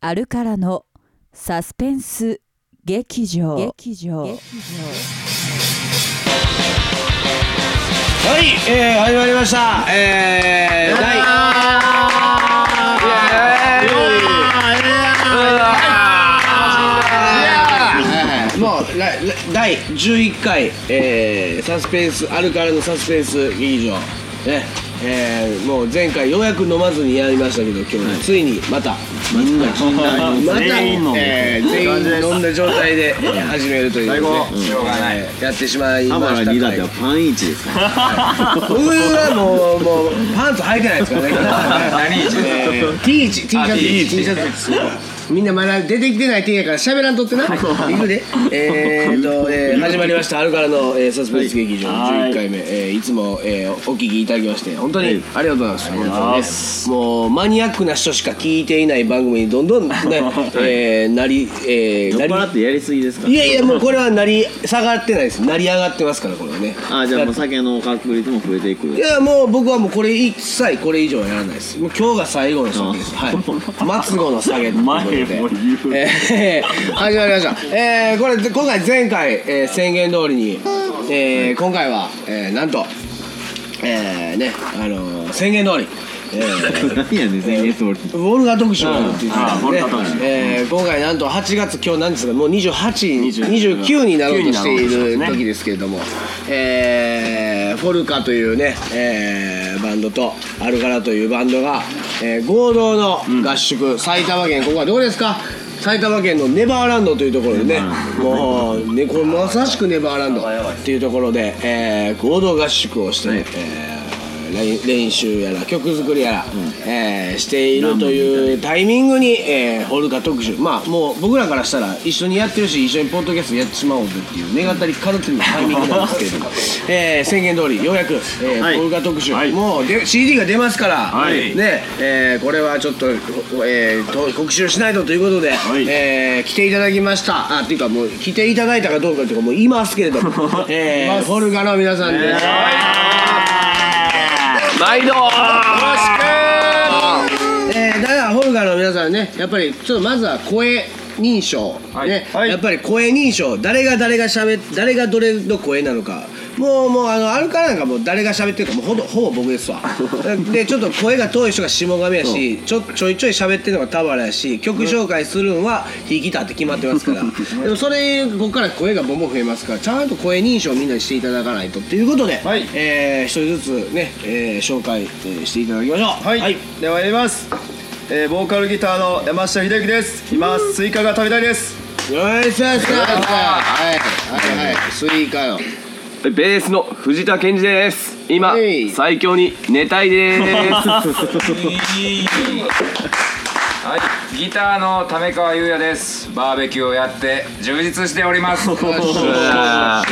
あるからのサスペンス劇場。劇場。はい、えー、始まりました。えー、第。もう第11回、えー、サスペンスあるからのサスペンス劇場。ねえー、もう前回ようやく飲まずにやりましたけど今日ね、ついにまたみんなまた全員飲んでえー全員飲んだ状態でえー始めるというね、しょうがない。やってしまいハマラました。2だってはパン1ですから。僕はもうもうパンツ履いてないですからね。何一？T 一 T シャツ T シャツです。みんなまだ出てきてない T やから喋らんとってな。いくで。えーっと、えー始まりました。あるからの、えー、サスペンス劇場11回目、えーいつも、えーお聞きいただきまして本当にありがとうございます。本当にねもうマニアックな人しか聞いていない番組にどんどんね、えーなり、えーなり払ってやりすぎですか？いやいやもうこれはなり下がってないです。成り上がってますからこれはね。あじゃあもう酒の確率も増えていくいやもう僕はもうこれ一切これ以上はやらないですもう今日が最後の酒ですはい 末後の酒ということで。えー始まりました。えーこれ今回前回、えー宣言通りに、えー今回は、えーなんとえーねあのー宣言通り何やねん宣言通りウォルガー特集って言ってたんでねあウォルガー特集え今回なんと8月今日なんですがもう2829になろうとしている時ですけれども、えーフォルカというね、えーバンドとアルカラというバンドが、えー合同の合宿、埼玉県ここはどこですか埼玉県のネバーランドというところでねもうねこれまさしくネバーランドっていうところで、えー合同合宿をして、えー練練習やら曲作りやら、えーしているというタイミングに、えー、ホルカ特集まあもう僕らからしたら一緒にやってるし一緒にポッドキャストやってしまおうぜっていう願ったりカルテルのタイミングなんですけれども、えー宣言通りようやく、えーはい。ホルカ特集、はい。もうで CD が出ますから、はい。ねえーこれはちょっと、えーと告知をしないとということで、い。えー来ていただきました。あっていうかもう来ていただいたかどうかっていうかもう言いますけれども、えー、ホルカの皆さんで。す。毎度。よろしく。えー、だからホルガーの皆さんねやっぱりちょっとまずは声認証、ね、やっぱり声認証誰が誰がしゃべ誰がどれの声なのかもうもうあのあるからなんかもう誰が喋ってるかもうほぼほぼ僕ですわ。でちょっと声が遠い人が下神やしちょちょいちょい喋ってるのが田原やし曲紹介するんは弾きたって決まってますから。でもそれここから声がボンボン増えますからちゃんと声認証をみんなにしていただかないとっていうことで、はい。えー一人ずつね、えー紹介、えーしていただきましょう。はい、ではやります、えー、ボーカルギターの山下秀樹です。今スイカが食べたいです。よいしょよいしょはい。はい。はい。スイカよベースの藤田健二です。今はい。最強に寝たいです。はい、ギターの為川優也です。バーベキューをやって充実しております。よし。よしよ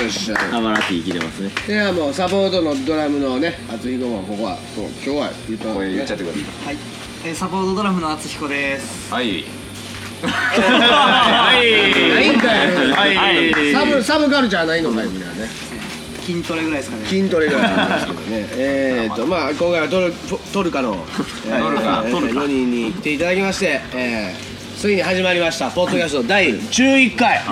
しよしハマラティ聞いてますね。ではもうサポートのドラムのね厚彦もここはそう今日は言った。これ言っちゃってくだはい、えー、サポートドラムの敦彦です。さい。はい。ないんだよ。はい。サブサブカルチャーないのかいみたいなね筋トレぐらいですかね。筋トレぐらいなんですけどね。えーとまあ今回はトルトルカのえートルカえー4人に来ていただきましてえーついに始まりましたポッドキャスト第11回。つ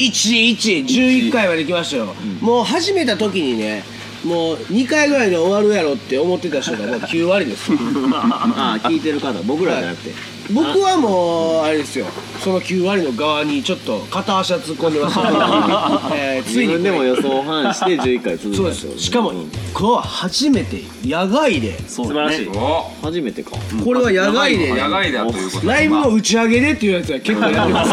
いに1111回まで来ましたよ、もう始めた時にねもう2回ぐらいで終わるやろって思ってた人がもう9割です。よ ああ聞いてる方僕らじゃなくて僕はもうあれですよ。その9割の側にちょっと片足は突っ込んでました えーつ自いに。分でも予想を反して11回続いたそうです。よしかもこれは初めて野外で。素晴らしい。お、初めてか。これは野外で。野外だということで。ライブの打ち上げでっていうやつは結構やってま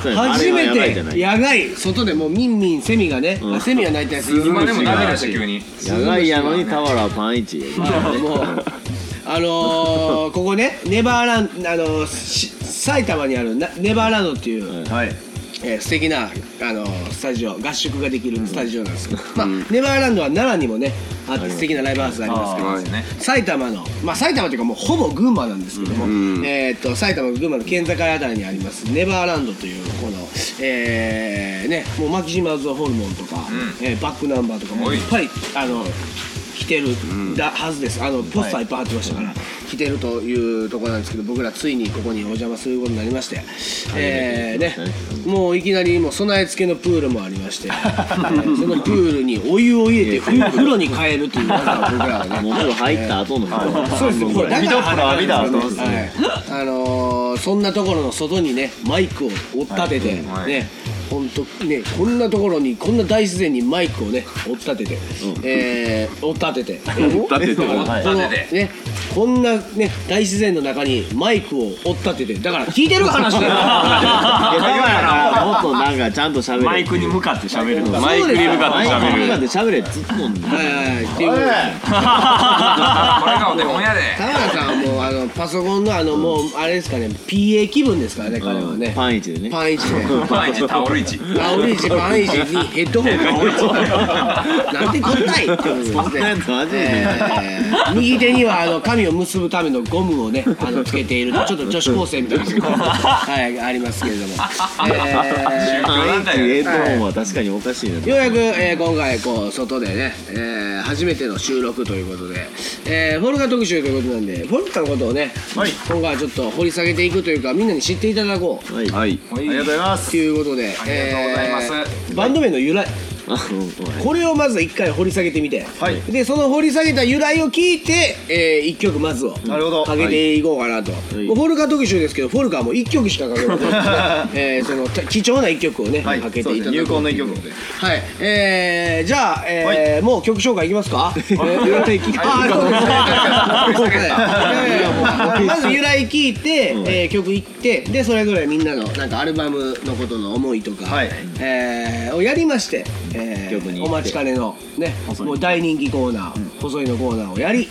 すけど。初めて野外外でもうミンミンセミがね、あセミは鳴いたやつ今でもダメだし急に。野外やのに俵はパン1もうあのー、ここねネバーランあのーし埼玉にあるなネバーランドっていう、はい。えー素敵なあのースタジオ合宿ができるスタジオなんですけど、まあ、ネバーランドは奈良にもねあって素敵なライブハウスがありますけど、あーね。埼玉のまあ埼玉というかもうほぼ群馬なんですけども、えー、と埼玉群馬の県境あたりにありますネバーランドというこのえー、ねもう牧島ズホルモンとか、えーバックナンバーとかもおいいっぱいあの来てるだはずです。あのポスターいっぱい貼ってましたから、来てるというところなんですけど僕らついにここにお邪魔することになりまして、えーね、もういきなりもう備え付けのプールもありまして、え ーそのプールにお湯を入れて風風呂に変えるという技を僕らはね。もう入った後の。そうですこれだから浴びた後はい。あのーそんなところの外にねマイクを追っ立てて、はい。ね本当ねこんなところにこんな大自然にマイクをね追っ立てて、えー追っ立てて。追っ立てて。はいこの立てて。ねこんなね大自然の中にマイクを追っ立てて。だから聞いてる話だよ。もっとなんかちゃんと喋れ。マイクに向かって喋る。マイクに向かってマイクに向かっ喋るて喋れっつっとんねんはいはいはい。っていうことでこれがお手本やで。田村さんはもうあのパソコンのあのもうあれですかね。PA 気分ですからね彼はね。パンイチでね。パンイチで。毎日タオル市タオル市パンイチにヘッドホン。なんてこったいってことでえー右手にはあの髪を結ぶためのゴムをねあのつけているちょっと女子高生みたいなはいありますけれども、えーヘッドホンは確かにおかしいな。ようやく、えー今回こう外でね、えー初めての収録ということで、えーフォルカ特集ということなんでフォルカのことをね、はい。今回はちょっと掘り下げていくというかみんなに知っていただこう。はい。はい。ありがとうございます。ということでありがとうございます。えーバンド名の由来。これをまず一回掘り下げてみて、はい。でその掘り下げた由来を聞いて、えー、1曲まずをなるほど。かけていこうかなと、い。もうフォルカ特集ですけどフォルカはもう1曲しかかけない。ので、えーそのた貴重な1曲をね、はい。かけていただく有効の一曲ではい、えー、じゃあ、えーもう曲紹介いきますか？えー由来聞いあー そうで まず由来聞いて、えー曲いって、でそれぞれみんなのなんかアルバムのことの思いとか、はい。えーをやりまして、えー曲に行って。お待ちかねのね、もう大人気コーナー、細いのコーナーをやり。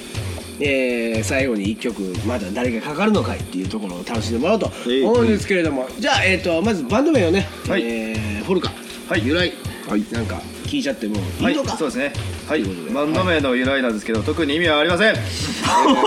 えー最後に1曲まだ誰がかかるのかいっていうところを楽しんでもらおうとえい思うんですけれども、じゃあ、えー、とまずバンド名をね、はい。えーフォルカ、はい。由来、なんか聞いちゃってもはいいいのか、そうですね。はい。バンド名の由来なんですけど特に意味はありません。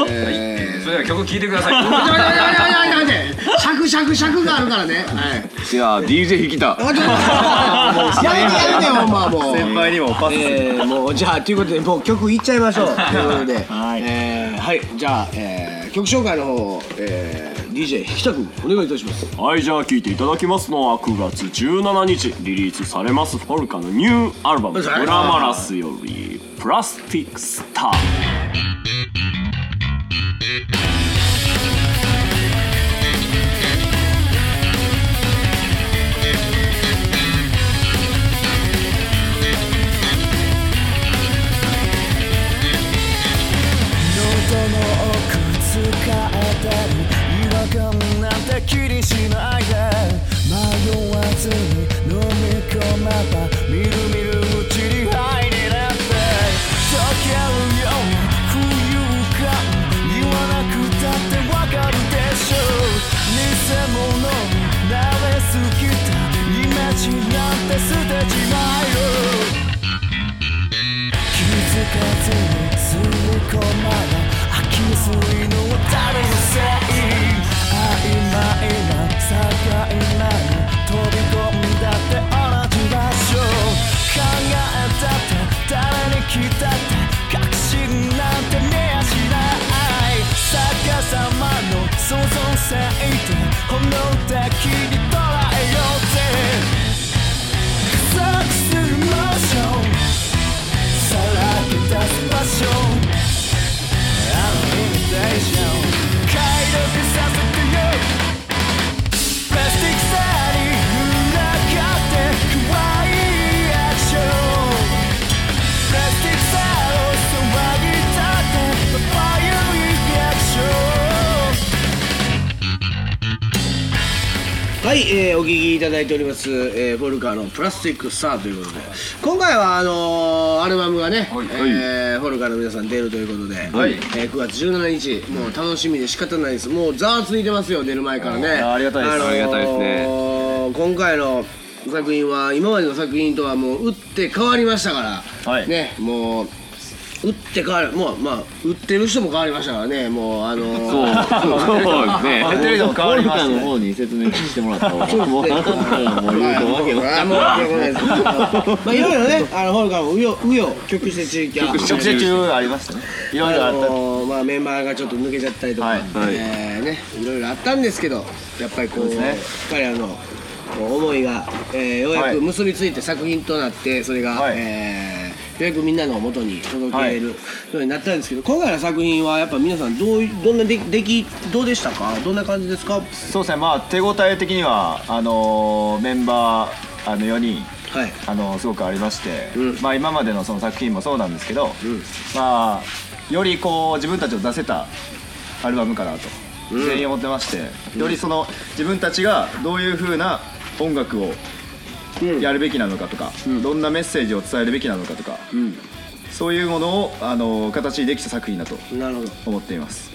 えー。それでは曲聴いてください。待って待って待って待って待って尺尺尺があるからねはい。じゃあ DJ 引きた。やめてやめてほんまもう先輩にもパスえー、もうじゃあとい。うことでもう曲い。っちゃい。ましょうとい。うことではい、えー、はい。じゃあ、えー、曲紹介の方を、えー、DJ ひたくんお願いいたします。はいじゃあ聴いていただきますのは9月17日リリースされますフォルカのニューアルバム「グラマラス」より「プラスティックスター」てる違和感なんて気にしないで迷わずに飲み込めばみるみるうちにハイになって溶けるような浮遊感言わなくたってわかるでしょう偽物に慣れすぎたイメージなんて捨てちまえい、えー、お聴きいただいております、えー、フォルカーの「プラスティックスター」ということで。今回はあのーアルバムがね、はいえーフォルカーの皆さん出るということで、はい。えー9月17日もう楽しみで仕方ないです。もうざわついてますよ出る前からね。ありがたいです。のーありがたいですね。今回の作品は今までの作品とはもう打って変わりましたから、はい。ねもう打って変わるもうまあ打ってる人も変わりましたからねもうあのそうそうですね。テレビも変わりましたね。の方に説明してもらった方がもうなんかもう言うとわけわあもうわけわかんないですまあいろいろねあのホルカーも紆余紆余曲折地域は直接中ありましたねいろいろああったまあメンバーがちょっと抜けちゃったりとか、はいえーねいろいろあったんですけどやっぱりこうそうね彼らの思いが、えーようやくはい結びついて作品となってそれが、はいえーようやくみんなの元に届けるようになったんですけど、今回の作品はやっぱ皆さんどういどんな出出来どうでしたか？どんな感じですか？そうですね。まあ手応え的にはあのーメンバーあの4人はい。あのすごくありまして、うん。まあ今までのその作品もそうなんですけど、ん。まあよりこう自分たちを出せたアルバムかなと、うん。全員思ってましてよりその自分たちがどういう風な音楽をうんやるべきなのかとか、ん。どんなメッセージを伝えるべきなのかとか、うん。そういうものをあの形にできた作品だと思っています。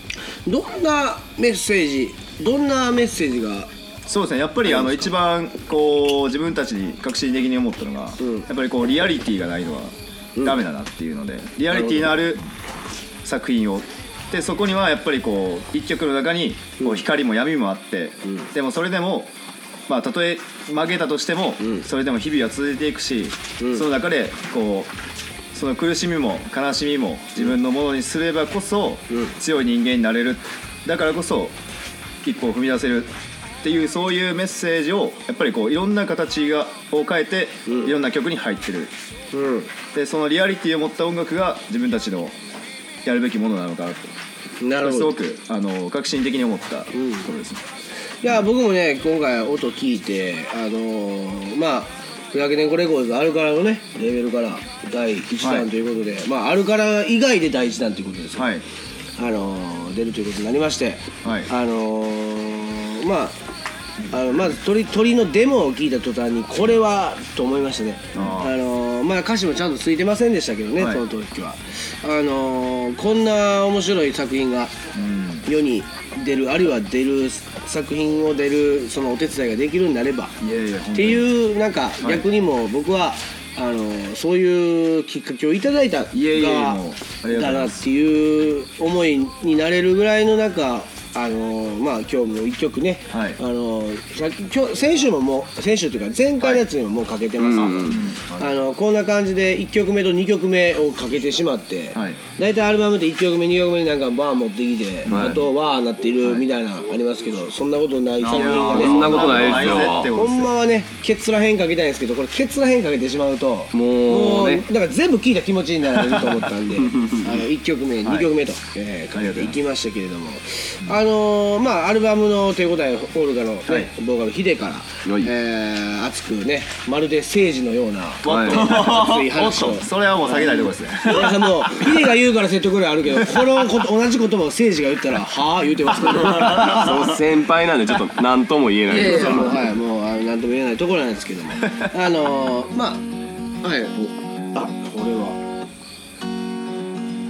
どんなメッセージどんなメッセージが？そうですね。やっぱりあの一番こう自分たちに革新的に思ったのが、うん。やっぱりこうリアリティがないのはダメだなっていうので、リアリティのある作品をでそこにはやっぱりこう一曲の中にこう光も闇もあって、ん。でもそれでもまあたとえ曲げたとしても、うん。それでも日々は続いていくし、うん。その中でこうその苦しみも悲しみも自分のものにすればこそ、うん。強い人間になれる。だからこそ一歩を踏み出せる。っていうそういうメッセージをやっぱりこういろんな形がを変えて、うん。いろんな曲に入ってる。うん。でそのリアリティを持った音楽が自分たちのやるべきものなのかなと。なるほど。すごくあの革新的に思ったところですね、いや僕もね今回音聞いてあのーまあふやけねんこレコーズアルカラのねレベルから第1弾ということで、まあアルカラ以外で第1弾ということですよ、はい。あのー出るということになりまして、はい。あのーまああのまず鳥鳥のデモを聞いた途端にこれはと思いましたね。あのーまあ歌詞もちゃんとついてませんでしたけどね、はい。その時は。あのーこんな面白い作品がうん。世に出るあるいは出る作品を出るそのお手伝いができるんであれば。っていうなんか逆にも僕は、あのそういうきっかけをいただいた側だなっていう思いになれるぐらいのなんかあのまあ今日も一曲ね、はい。あのさっき今日先週ももう先週というか前回のやつにももうかけてます。けど、あのこんな感じで1曲目と2曲目をかけてしまって、はい。大体アルバムって1曲目2曲目になんかバーン持ってきて、はい。あとわーなっているみたいなのありますけどそんなことない作品がね。そんなことないですよ。ほんまはねケツらへんかけたいんですけどこれケツらへんかけてしまうともうね。だから全部聞いた気持ちになれると思ったんで あの1曲目2曲目と、えーかけていきましたけれども。あのーまあアルバムの手応えオルガの、ねはい。ボーカルヒデから、はい。えー熱くねまるで聖治のようなはい。熱い話を。それはもう下げないところですね。皆さんもうヒデが言うから説得力あるけどこのこと同じ言葉を聖治が言ったら「はあ」言うてますけど そう先輩なんでちょっと何とも言えない。ですやもうはいもう何とも言えないところなんですけども。あのー、まあはいおあこれは。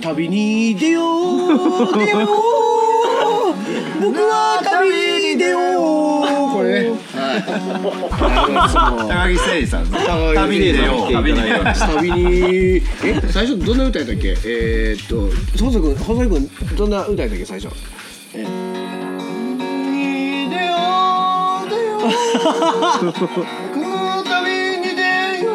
旅に出よう出よう僕は旅に出よう。これね。はい。高木誠二さん旅に出よう。旅に出よう。旅にえ最初どんな歌やったっけえー、っと細く細く君どんな歌やったっけ最初え出よう。出よう。この旅に出よ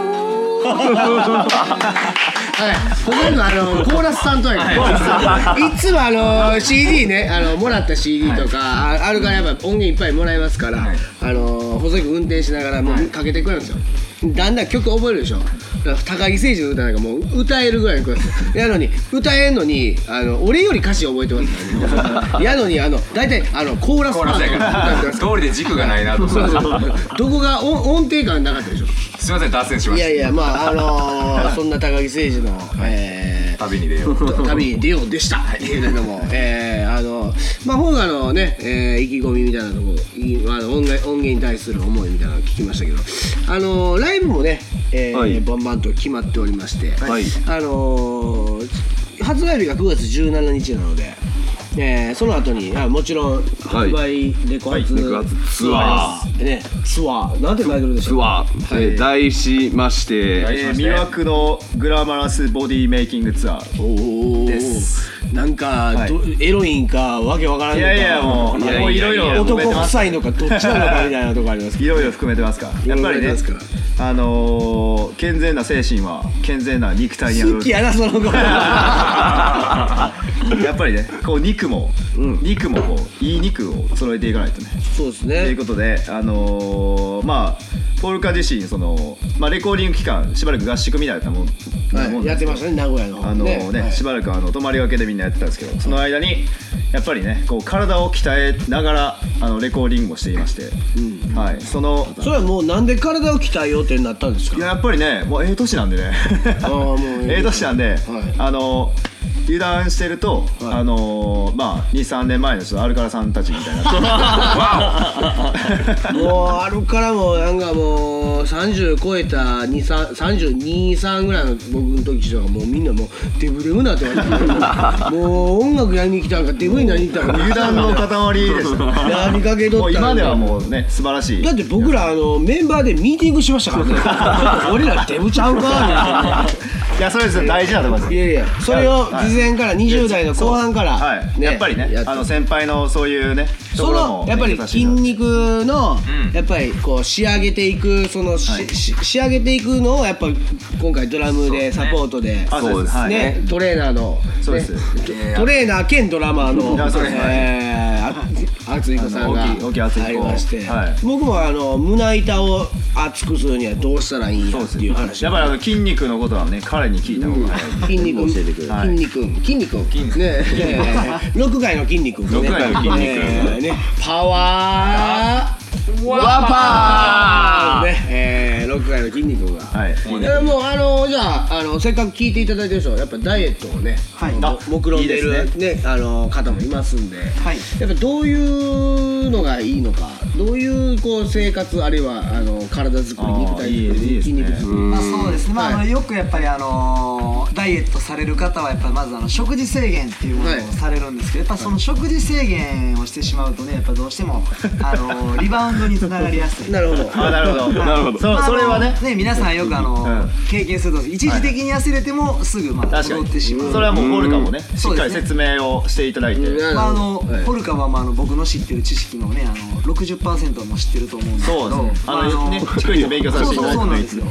う。はい、ほとんどあのコーラス担当やから、い。つもあの CD ねあのもらった CD とか、ああるからやっぱ音源いっぱいもらいますから、あの細く運転しながらもうかけてくるんですよだんだん曲覚えるでしょ。高木誠二の歌なんかもう歌えるぐらいに来るんですよやのに歌えんのにあの俺より歌詞覚えてますからね。やのにあの大体あのコーラスコーラスやから。通りで軸がないなと。そうそうどこが音音程感なかったでしょ。すいません脱線しましいやいやまああのー、そんな高木誠二の、えた旅に出よう。ー、旅に出ようでした。けれども、えー、あのまあ本がのね、えー、意気込みみたいなとこいあの音源音源に対する思いみたいなの聞きましたけどあのー、ライブもね、えーはい。バンバンと決まっておりまして、はい。あのー、発売日が9月17日なのでえーその後にあもちろん発売レコ発レコ発ツアー。ねツアー。なんてタイトルでしたツアー、えー題しまして、えー魅惑のグラマラスボディメイキングツアーおおですなんか、はい。どエロいんかわけわからんのかいやいやもういやもういろいろ男臭いのかどっちなのかみたいなとこあります。けいろいろ含めてますか。やっぱりねいろいろ含めてますあのー健全な精神は健全な肉体にある。ど好きやなその子。やっぱりねこう肉も、肉もこういい肉を揃えていかないとね。そうですというねことであのーまあポールカ自身その、まあ、レコーディング期間しばらく合宿みたいなもんはい、やってましたね名古屋の。方あのねはい。しばらくあの泊まりがけでみんなやってたんですけどその間にやっぱりねこう体を鍛えながらあのレコーディングもしていまして、はいそのそれはもうなんで体を鍛えようってなったんですか？いややっぱりねもうええ年なんでね。あーもうええ 年なんで、あの油断してると、あのまあ23年前のちょっとアルカラさんたちみたいな。もうあるからもうなんかもう30超えた323ぐらいの僕の時とかもうみんなもうデブデブなって言われてもう音楽やりに来たんかデブになりに来たんか。油断の塊でしたなりかけとったもう今ではもうね素晴らしい。だって僕らあのメンバーでミーティングしましたからね。俺らデブちゃうかみたいないやそれですよ。大事なところです。いやいやそれをはい事前から20代の後半からはい、ねやっぱりねあの先輩のそういうねとそのやっぱり筋肉のやっぱりこう仕上げていくそのしし仕上げていくのをやっぱ今回ドラムでサポートで。あそうです。はい。ねトレーナーの。そうです。ねトレーナー兼ドラマーのえーあ厚彦さんがありまして。はい。僕もあの胸板を厚くするにはどうしたらいいんやっていう話やっぱりあの筋肉のことはね彼に聞いた方が早い、筋肉。教えてくれる。筋肉。筋肉。ね。え六階の筋肉。ね六階の筋肉。えーね。パワー。ワパー。ね。えー六階の筋肉が。はい。もうあのじゃああのせっかく聞いていただいてる人はやっぱダイエットをね、はい。も目論んでるいいねあの方もいますんで、はい。やっぱどういうのがいいのかどういうこう生活あるいはあの体作り肉体作りいいいいですね。筋肉作りまあそうですね、まああはい。のよくやっぱりあのーダイエットされる方はやっぱりまずあの食事制限っていうものをはい。されるんですけどやっぱその食事制限をしてしまうとねやっぱどうしてもあのーリバウンドにつながりやすい。なるほど。あなるほど。なるほど。それはね。あの皆さんよくあの、うん。経験すると一時的に痩せれてもすぐまあ戻ってしまう。にそれはもうポルカもねしっかり説明をしていただいて、うん。まああのはい。ポルカはまああの僕の知ってる知識のねあの60%も知ってると思うんですけどそうですね。あまのね逐一勉強させていただいて。そうそうそうなんですよ。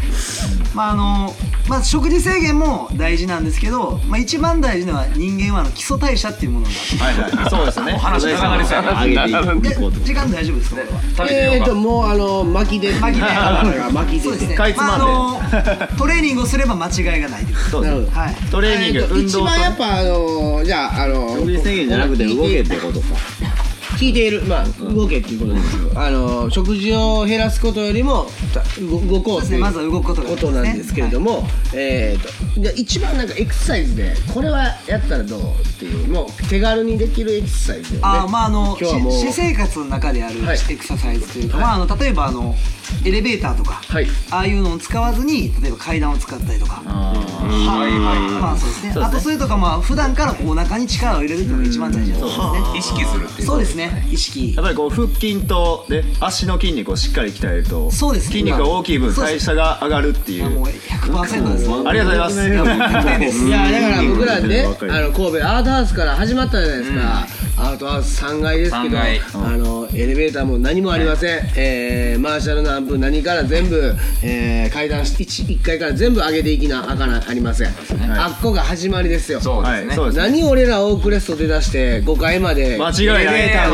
まああのまあ食事制限も大事なんですけど、まあ、一番大事なのは人間はあの基礎代謝っていうものがはいはい。そうですよね。話長なりそうやな上げていでこうと時間大丈夫ですか？これは。えーともうあの巻きで。巻きで。巻きでそうですね。かいつまんで。まああのトレーニングをすれば間違いがないです。なるほど。はい。トレーニング、運動と。一番やっぱあのじゃああの食事制限じゃなくて動けってことか聞いているまあ動けっていうことですよあの食事を減らすことよりもた動動こうっていうそうですね。まずは動くことがことなんですけれども、えー、とじゃあ一番なんかエクササイズでこれはやったらどうっていうもう手軽にできるエクササイズをね。あーまああの私生活の中であるはい。エクササイズというか、まあ、あの例えばあのエレベーターとか、はい。ああいうのを使わずに例えば階段を使ったりとか。はい。まあそうですね。あとそれとかまあ普段からこうお腹に力を入れるっていうのが一番大事なことですね。意識するっていうそうですね意識。やっぱりこう腹筋とね足の筋肉をしっかり鍛えるとそうですね。筋肉が大きい分代謝が上がるっていう。もう100%ですありがとうございます。100点ですいやだから僕らねあの神戸アートハウスから始まったじゃないですか、アートハウス3階ですけど3階。あのエレベーターも何もありません、えーマーシャルのアンプ何から全部、えー階段 1, 1階から全部上げていきなあかなありません、あっこが始まりですよ。そうですね。はい。そうですね。何俺らオークレスト出だして5階まで。間違いない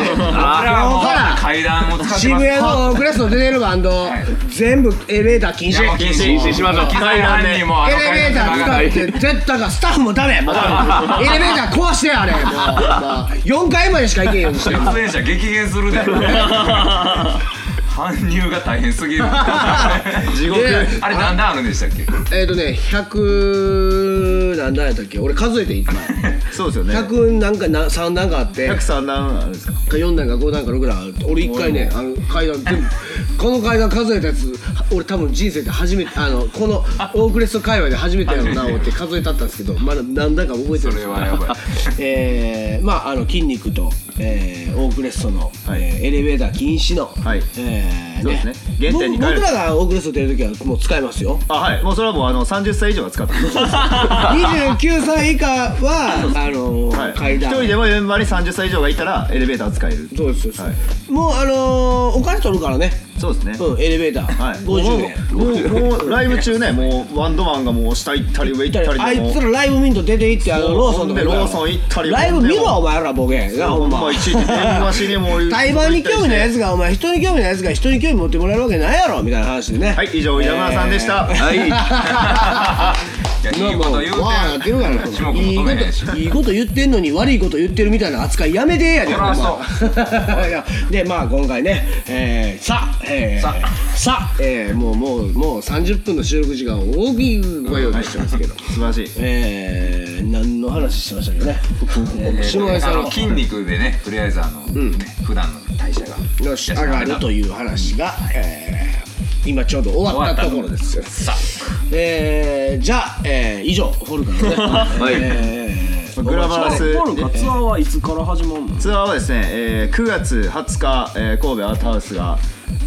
エレベーターで僕らはもう今日から階段を使ってます渋谷のクレスト出てるバンド、全部エレベーター禁止。禁止禁止しましょう。機材犯人もあのエレベーター使って絶対がスタッフもダメ。エレベーター壊してあれ。もう、まあ、4階までしか行けんようにして。る出演者激減するで 搬入が大変すぎる。地獄。であれ何段あるんでしたっけ？えっ、とね100何段やったっけ？俺数えていい。そうですよね。100なんかな3段かあって。103段あるんですかか4段か5段か6段ある俺一回ねあの階段全部この階段数えたやつ俺多分人生で初めてあのこの オークレスト界隈で初めてやろうな思って数えたったんですけどまだ何段か覚えてるんそですよれはやばい。えー、まああの筋肉と、えー、オークレストの、はい。えーエレベーター禁止の、はい。えーそうですね。原点に僕僕らがオークレスト出る時はもう使えますよ。あはい。もうそれはもうあの30歳以上は使ってます29歳以下はあのはい。階段。一人でも現場に30歳以上がいたらエレベーターを使える。そうですそうです、はい。もうあのーお金取るからねそうですね。うんエレベーター、はい、50円。もうライブ中ねもうワンドマンがもう下行ったり上行ったりあいつらライブミント出て行ってあのローソンでローソン行ったりライブ見ろお前らボケ。なほんま。ほんまいちいち電話しにもう対バンに興味ないやつがお前人に興味ないやつが人に興味持ってもらえるわけないやろみたいな話でね。はい以上山田さんでした、い やいいこと言うてわあなってるからいいこ求めへんしといいこと言ってんのに悪いこと言ってるみたいな扱いやめてやでほんま いやでまあ今回ね、えー、さあ、えー、さ。さあ、えー、もうもうもう30分の収録時間を大きくご用意してますけど、素晴らしい。えー、何の話してましたっけね、えー、下谷さんあの筋肉でねとりあえずあの、ね普段の代謝が。上がるという話が、えー、今ちょうど終わったところですよ。さえー、じゃあ、えー、以上フォルカのね、はい。えー、グラマラス。ポルカツアーはいつから始まるの？ツアーはですね、えー9月20日、えー神戸アートハウスが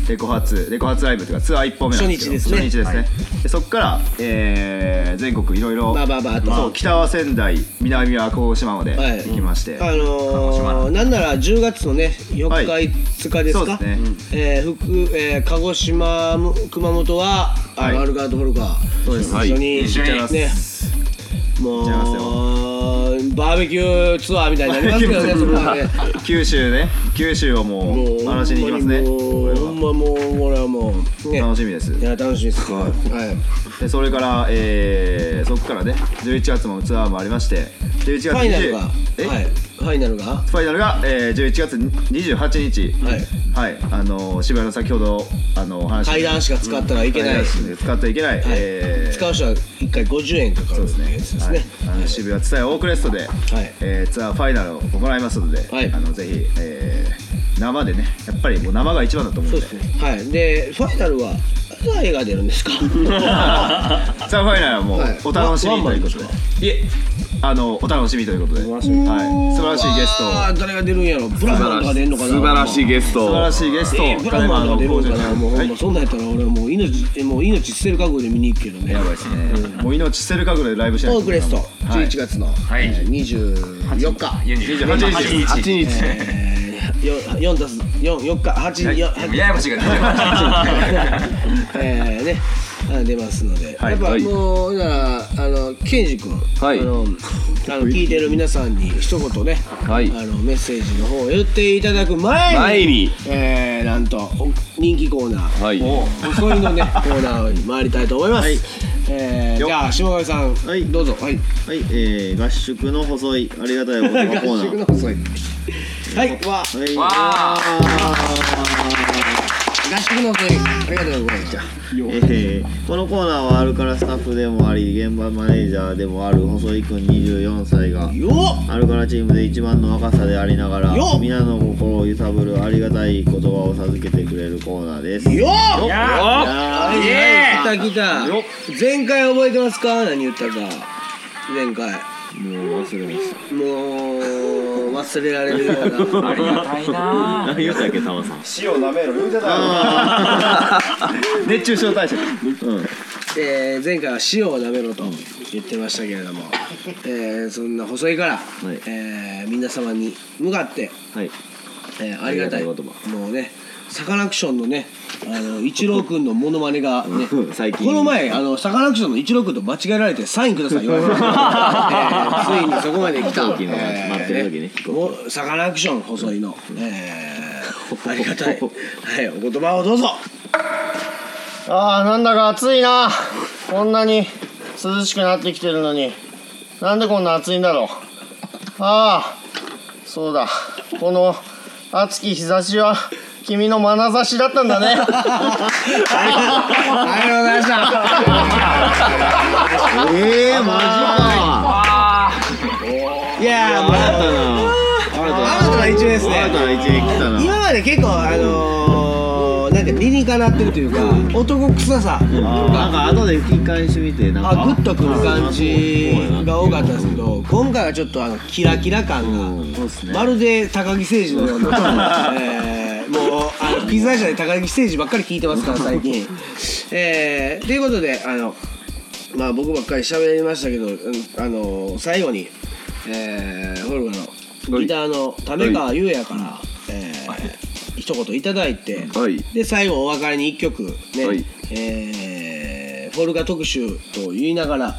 レコ発レコ発ライブというかツアー1本目なんですけど初日ですね。初日ですね、でそこから、えー全国いろいろ北は仙台南は鹿児島まではい。行きまして、あのー、なんなら10月のね4日、はい。5日ですか？そうですね。えー福えー鹿児島む熊本は、はい。アルガードフォルカそうです。一緒に一緒に行っちゃいます。ね。もう行っちゃいますバーベキューツアーみたいになりますけどねそこは。ね九州ね。九州をももう荒らしに行きますね。ほんまにもうこれは。もうね楽しみです。いや楽しみです。はい。でそれから、えーそこからね11月もツアーもありまして11月ファイナルが。え？はい。ファイナルが？ファイナルが、えー、11月28日。はい。はい、あの渋谷の先ほどあのお話階段しか使ったらいけない。階段しか使ってはいけない、えー。使う人は1回50円かかるそうですね。ですね。はい、あの渋谷ツタヤオークレストで、えーツアーファイナルを行いますので、はい。あのぜひ、えー生でねやっぱりもう生が一番だと思うんで。そうですね。はい。でファイナルは誰が出るんですか？ツアーファイナルはもうはい。お楽しみということで、ワンマいえあのお楽しみということで、はい、素晴らしいゲストを。あ誰が出るんやろ？ブラフマンとか出んのかな？素晴らしいゲスト素晴らしいゲスト、えーブラフマンとか出るんかな？金もうほんそんなんやったら俺はもう命えもう命捨てる覚悟で見に行くけどね。やばいですね、もう命捨てる覚悟でライブしないとオークレスト。はい11月のい。えー24日。28日8日。えーよ4たす4 4日8い。よやややこしいが出てま えーね。あ出ますので、はい。やっぱはい。もうだからあのケンジ君、はい。あのあの聞いてる皆さんに一言ね、はい。あのメッセージの方を言っていただく前に前に。えー、なんとお人気コーナーはい。細いのね コーナーに参りたいと思います、えー、よじゃあ下上さん、はい。どうぞ。はい。はい、えー、合宿の細いありがたいお言葉コーナ合宿ーの細い。はい。わはい。わ合宿の細いありがとうございましたえーこのコーナーはあるからスタッフでもあり現場マネージャーでもある細井くん24歳がよっ。アルカラチームで一番の若さでありながらよっ。皆の心を揺さぶるありがたい言葉を授けてくれるコーナーです。よっ。やはい来た来た。前回覚えてますか？何言ったか。前回もう忘れました。もう忘れられるような。ありがたいな。何言ったっけタマさん。塩なめろ言うてたよ 熱中症対策。うん。えー前回は塩をなめろと言ってましたけれども、えーそんな細いから、い。えー皆様に向かって、はい。えーありがたい。もうねサカナクションのねあの一郎君のモノマネがねうん 最近。この前あのサカナクションの一郎君と間違えられてサインください言われて、えーついにそこまで来た。飛行機の待ってる時ねもうサカナクション細いの、えー ありがたい、はい、お言葉をどうぞ。ああなんだか暑いな。こんなに涼しくなってきてるのに。なんでこんな暑いんだろう。ああそうだ。この熱き日差しは君の眼差しだったんだね。ありがとうございましたええマジか。いやーもう新たな新たな一面ですね。新たな一面来たな。今まで結構あのー、なんか理にかなってるというか男臭さなんか後で吹き返してみてなんか。あグッとくる感じが多かったんですけど今回はちょっとあのキラキラ感がまるで高木誠二のような、えー、もうあのピザ社で高木誠二ばっかり聞いてますから最近。えー、ということであのまあ僕ばっかり喋りましたけど、うんあの最後に、えー、ホルガのギターの為川優也から、えー一言いただいて、はい。で最後お別れに一曲ね、はい。えーフォルガ特集と言いながら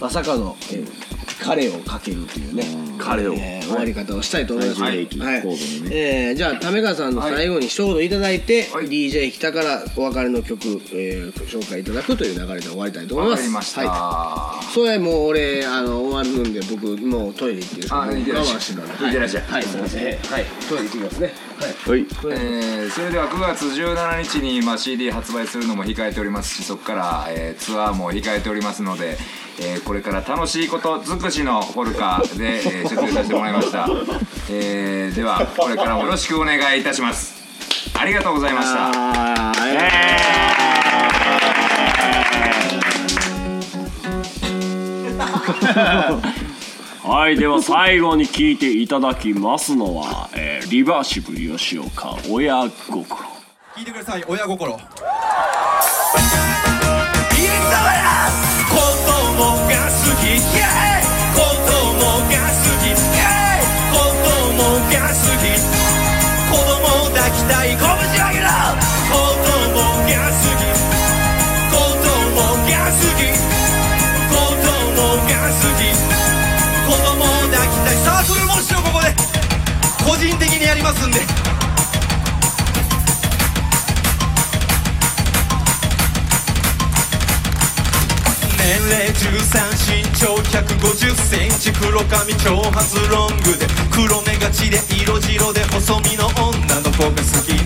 まさかの、えー彼をかけるというね彼を。えー終わり方をしたいと思います、はい。神戸のね。えーじゃあ為川さんの最後に一言いただいて、DJ 北からお別れの曲、えー紹介いただくという流れで終わりたいと思いわますました、はい、それもう俺あの終わるんで僕もうトイレ行ってるてい。我慢してたんで。い。ってらっしゃい。はい、すいません。はい。トイレ行ってきますねはい。はいえーそれでは9月17日に、まあ、CD 発売するのも控えておりますしそこから、えーツアーも控えておりますので、えーこれから楽しいこと尽くしのフォルカで、えー出演させてもらいました、えーではこれからもよろしくお願いいたします。ありがとうございました はいでは最後に聞いていただきますのは、えーリバーシブル吉岡親心。聞いてください親心。子供が好きイエーイ子供が好きイエーイ子供が好き子供抱きたい拳人的にやりますんで。年齢13身長150センチ黒髪長髪ロングで黒目がちで色白で細身の女の子が好き。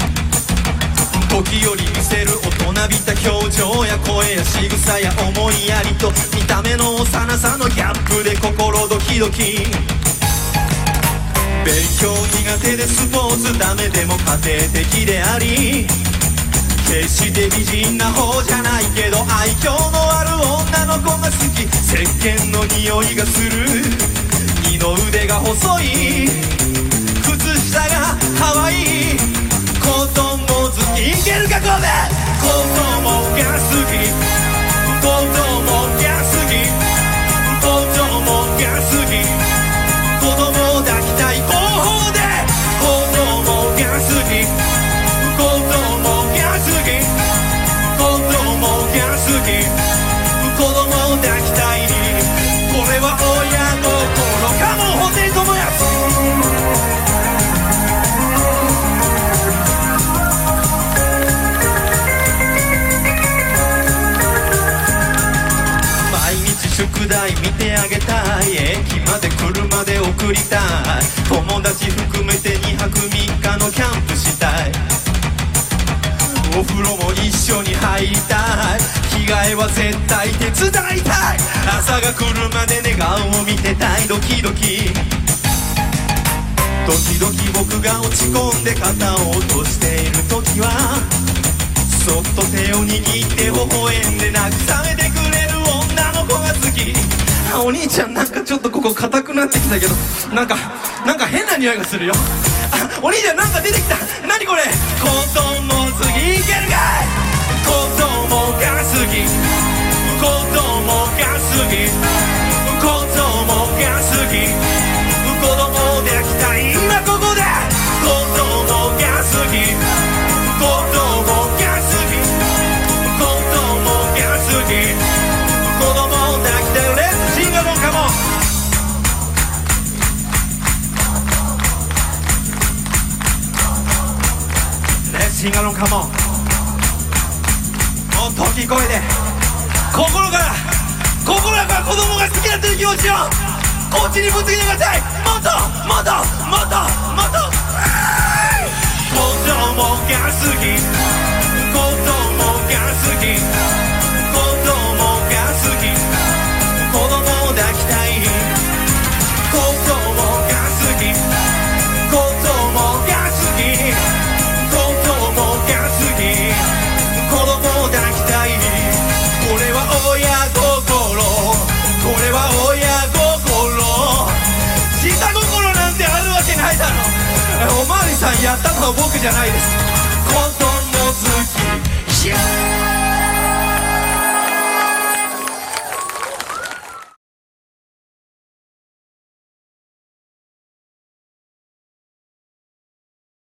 時より見せる大人びた表情や声や仕草や思いやりと見た目の幼さのギャップで心ドキドキ。勉強苦手でスポーツダメでも家庭的であり決して美人な方じゃないけど愛嬌のある女の子が好き。石鹸の匂いがする。二の腕が細い。のキャンプしたい。お風呂も一緒に入りたい。着替えは絶対手伝いたい。朝が来るまで寝顔を見てたい。ドキドキ。時々僕が落ち込んで肩を落としている時はそっと手を握って微笑んで慰めてくれる女の子が好き。お兄ちゃんなんかちょっとここ硬くなってきたけどなんかなんか変な匂いがするよ。お兄ちゃんなんか出てきた。何これ。子供好きいけるかい。子供が好き子供が好き子供が好き子供できた。今ここ。シンガロンカモンもっと大きい声で。心から心から子供が好きだという気持ちをこっちにぶつけてください。もっともっともっともっと。子供が好き。子供が好き。さんやったのは僕じゃないです。混沌の月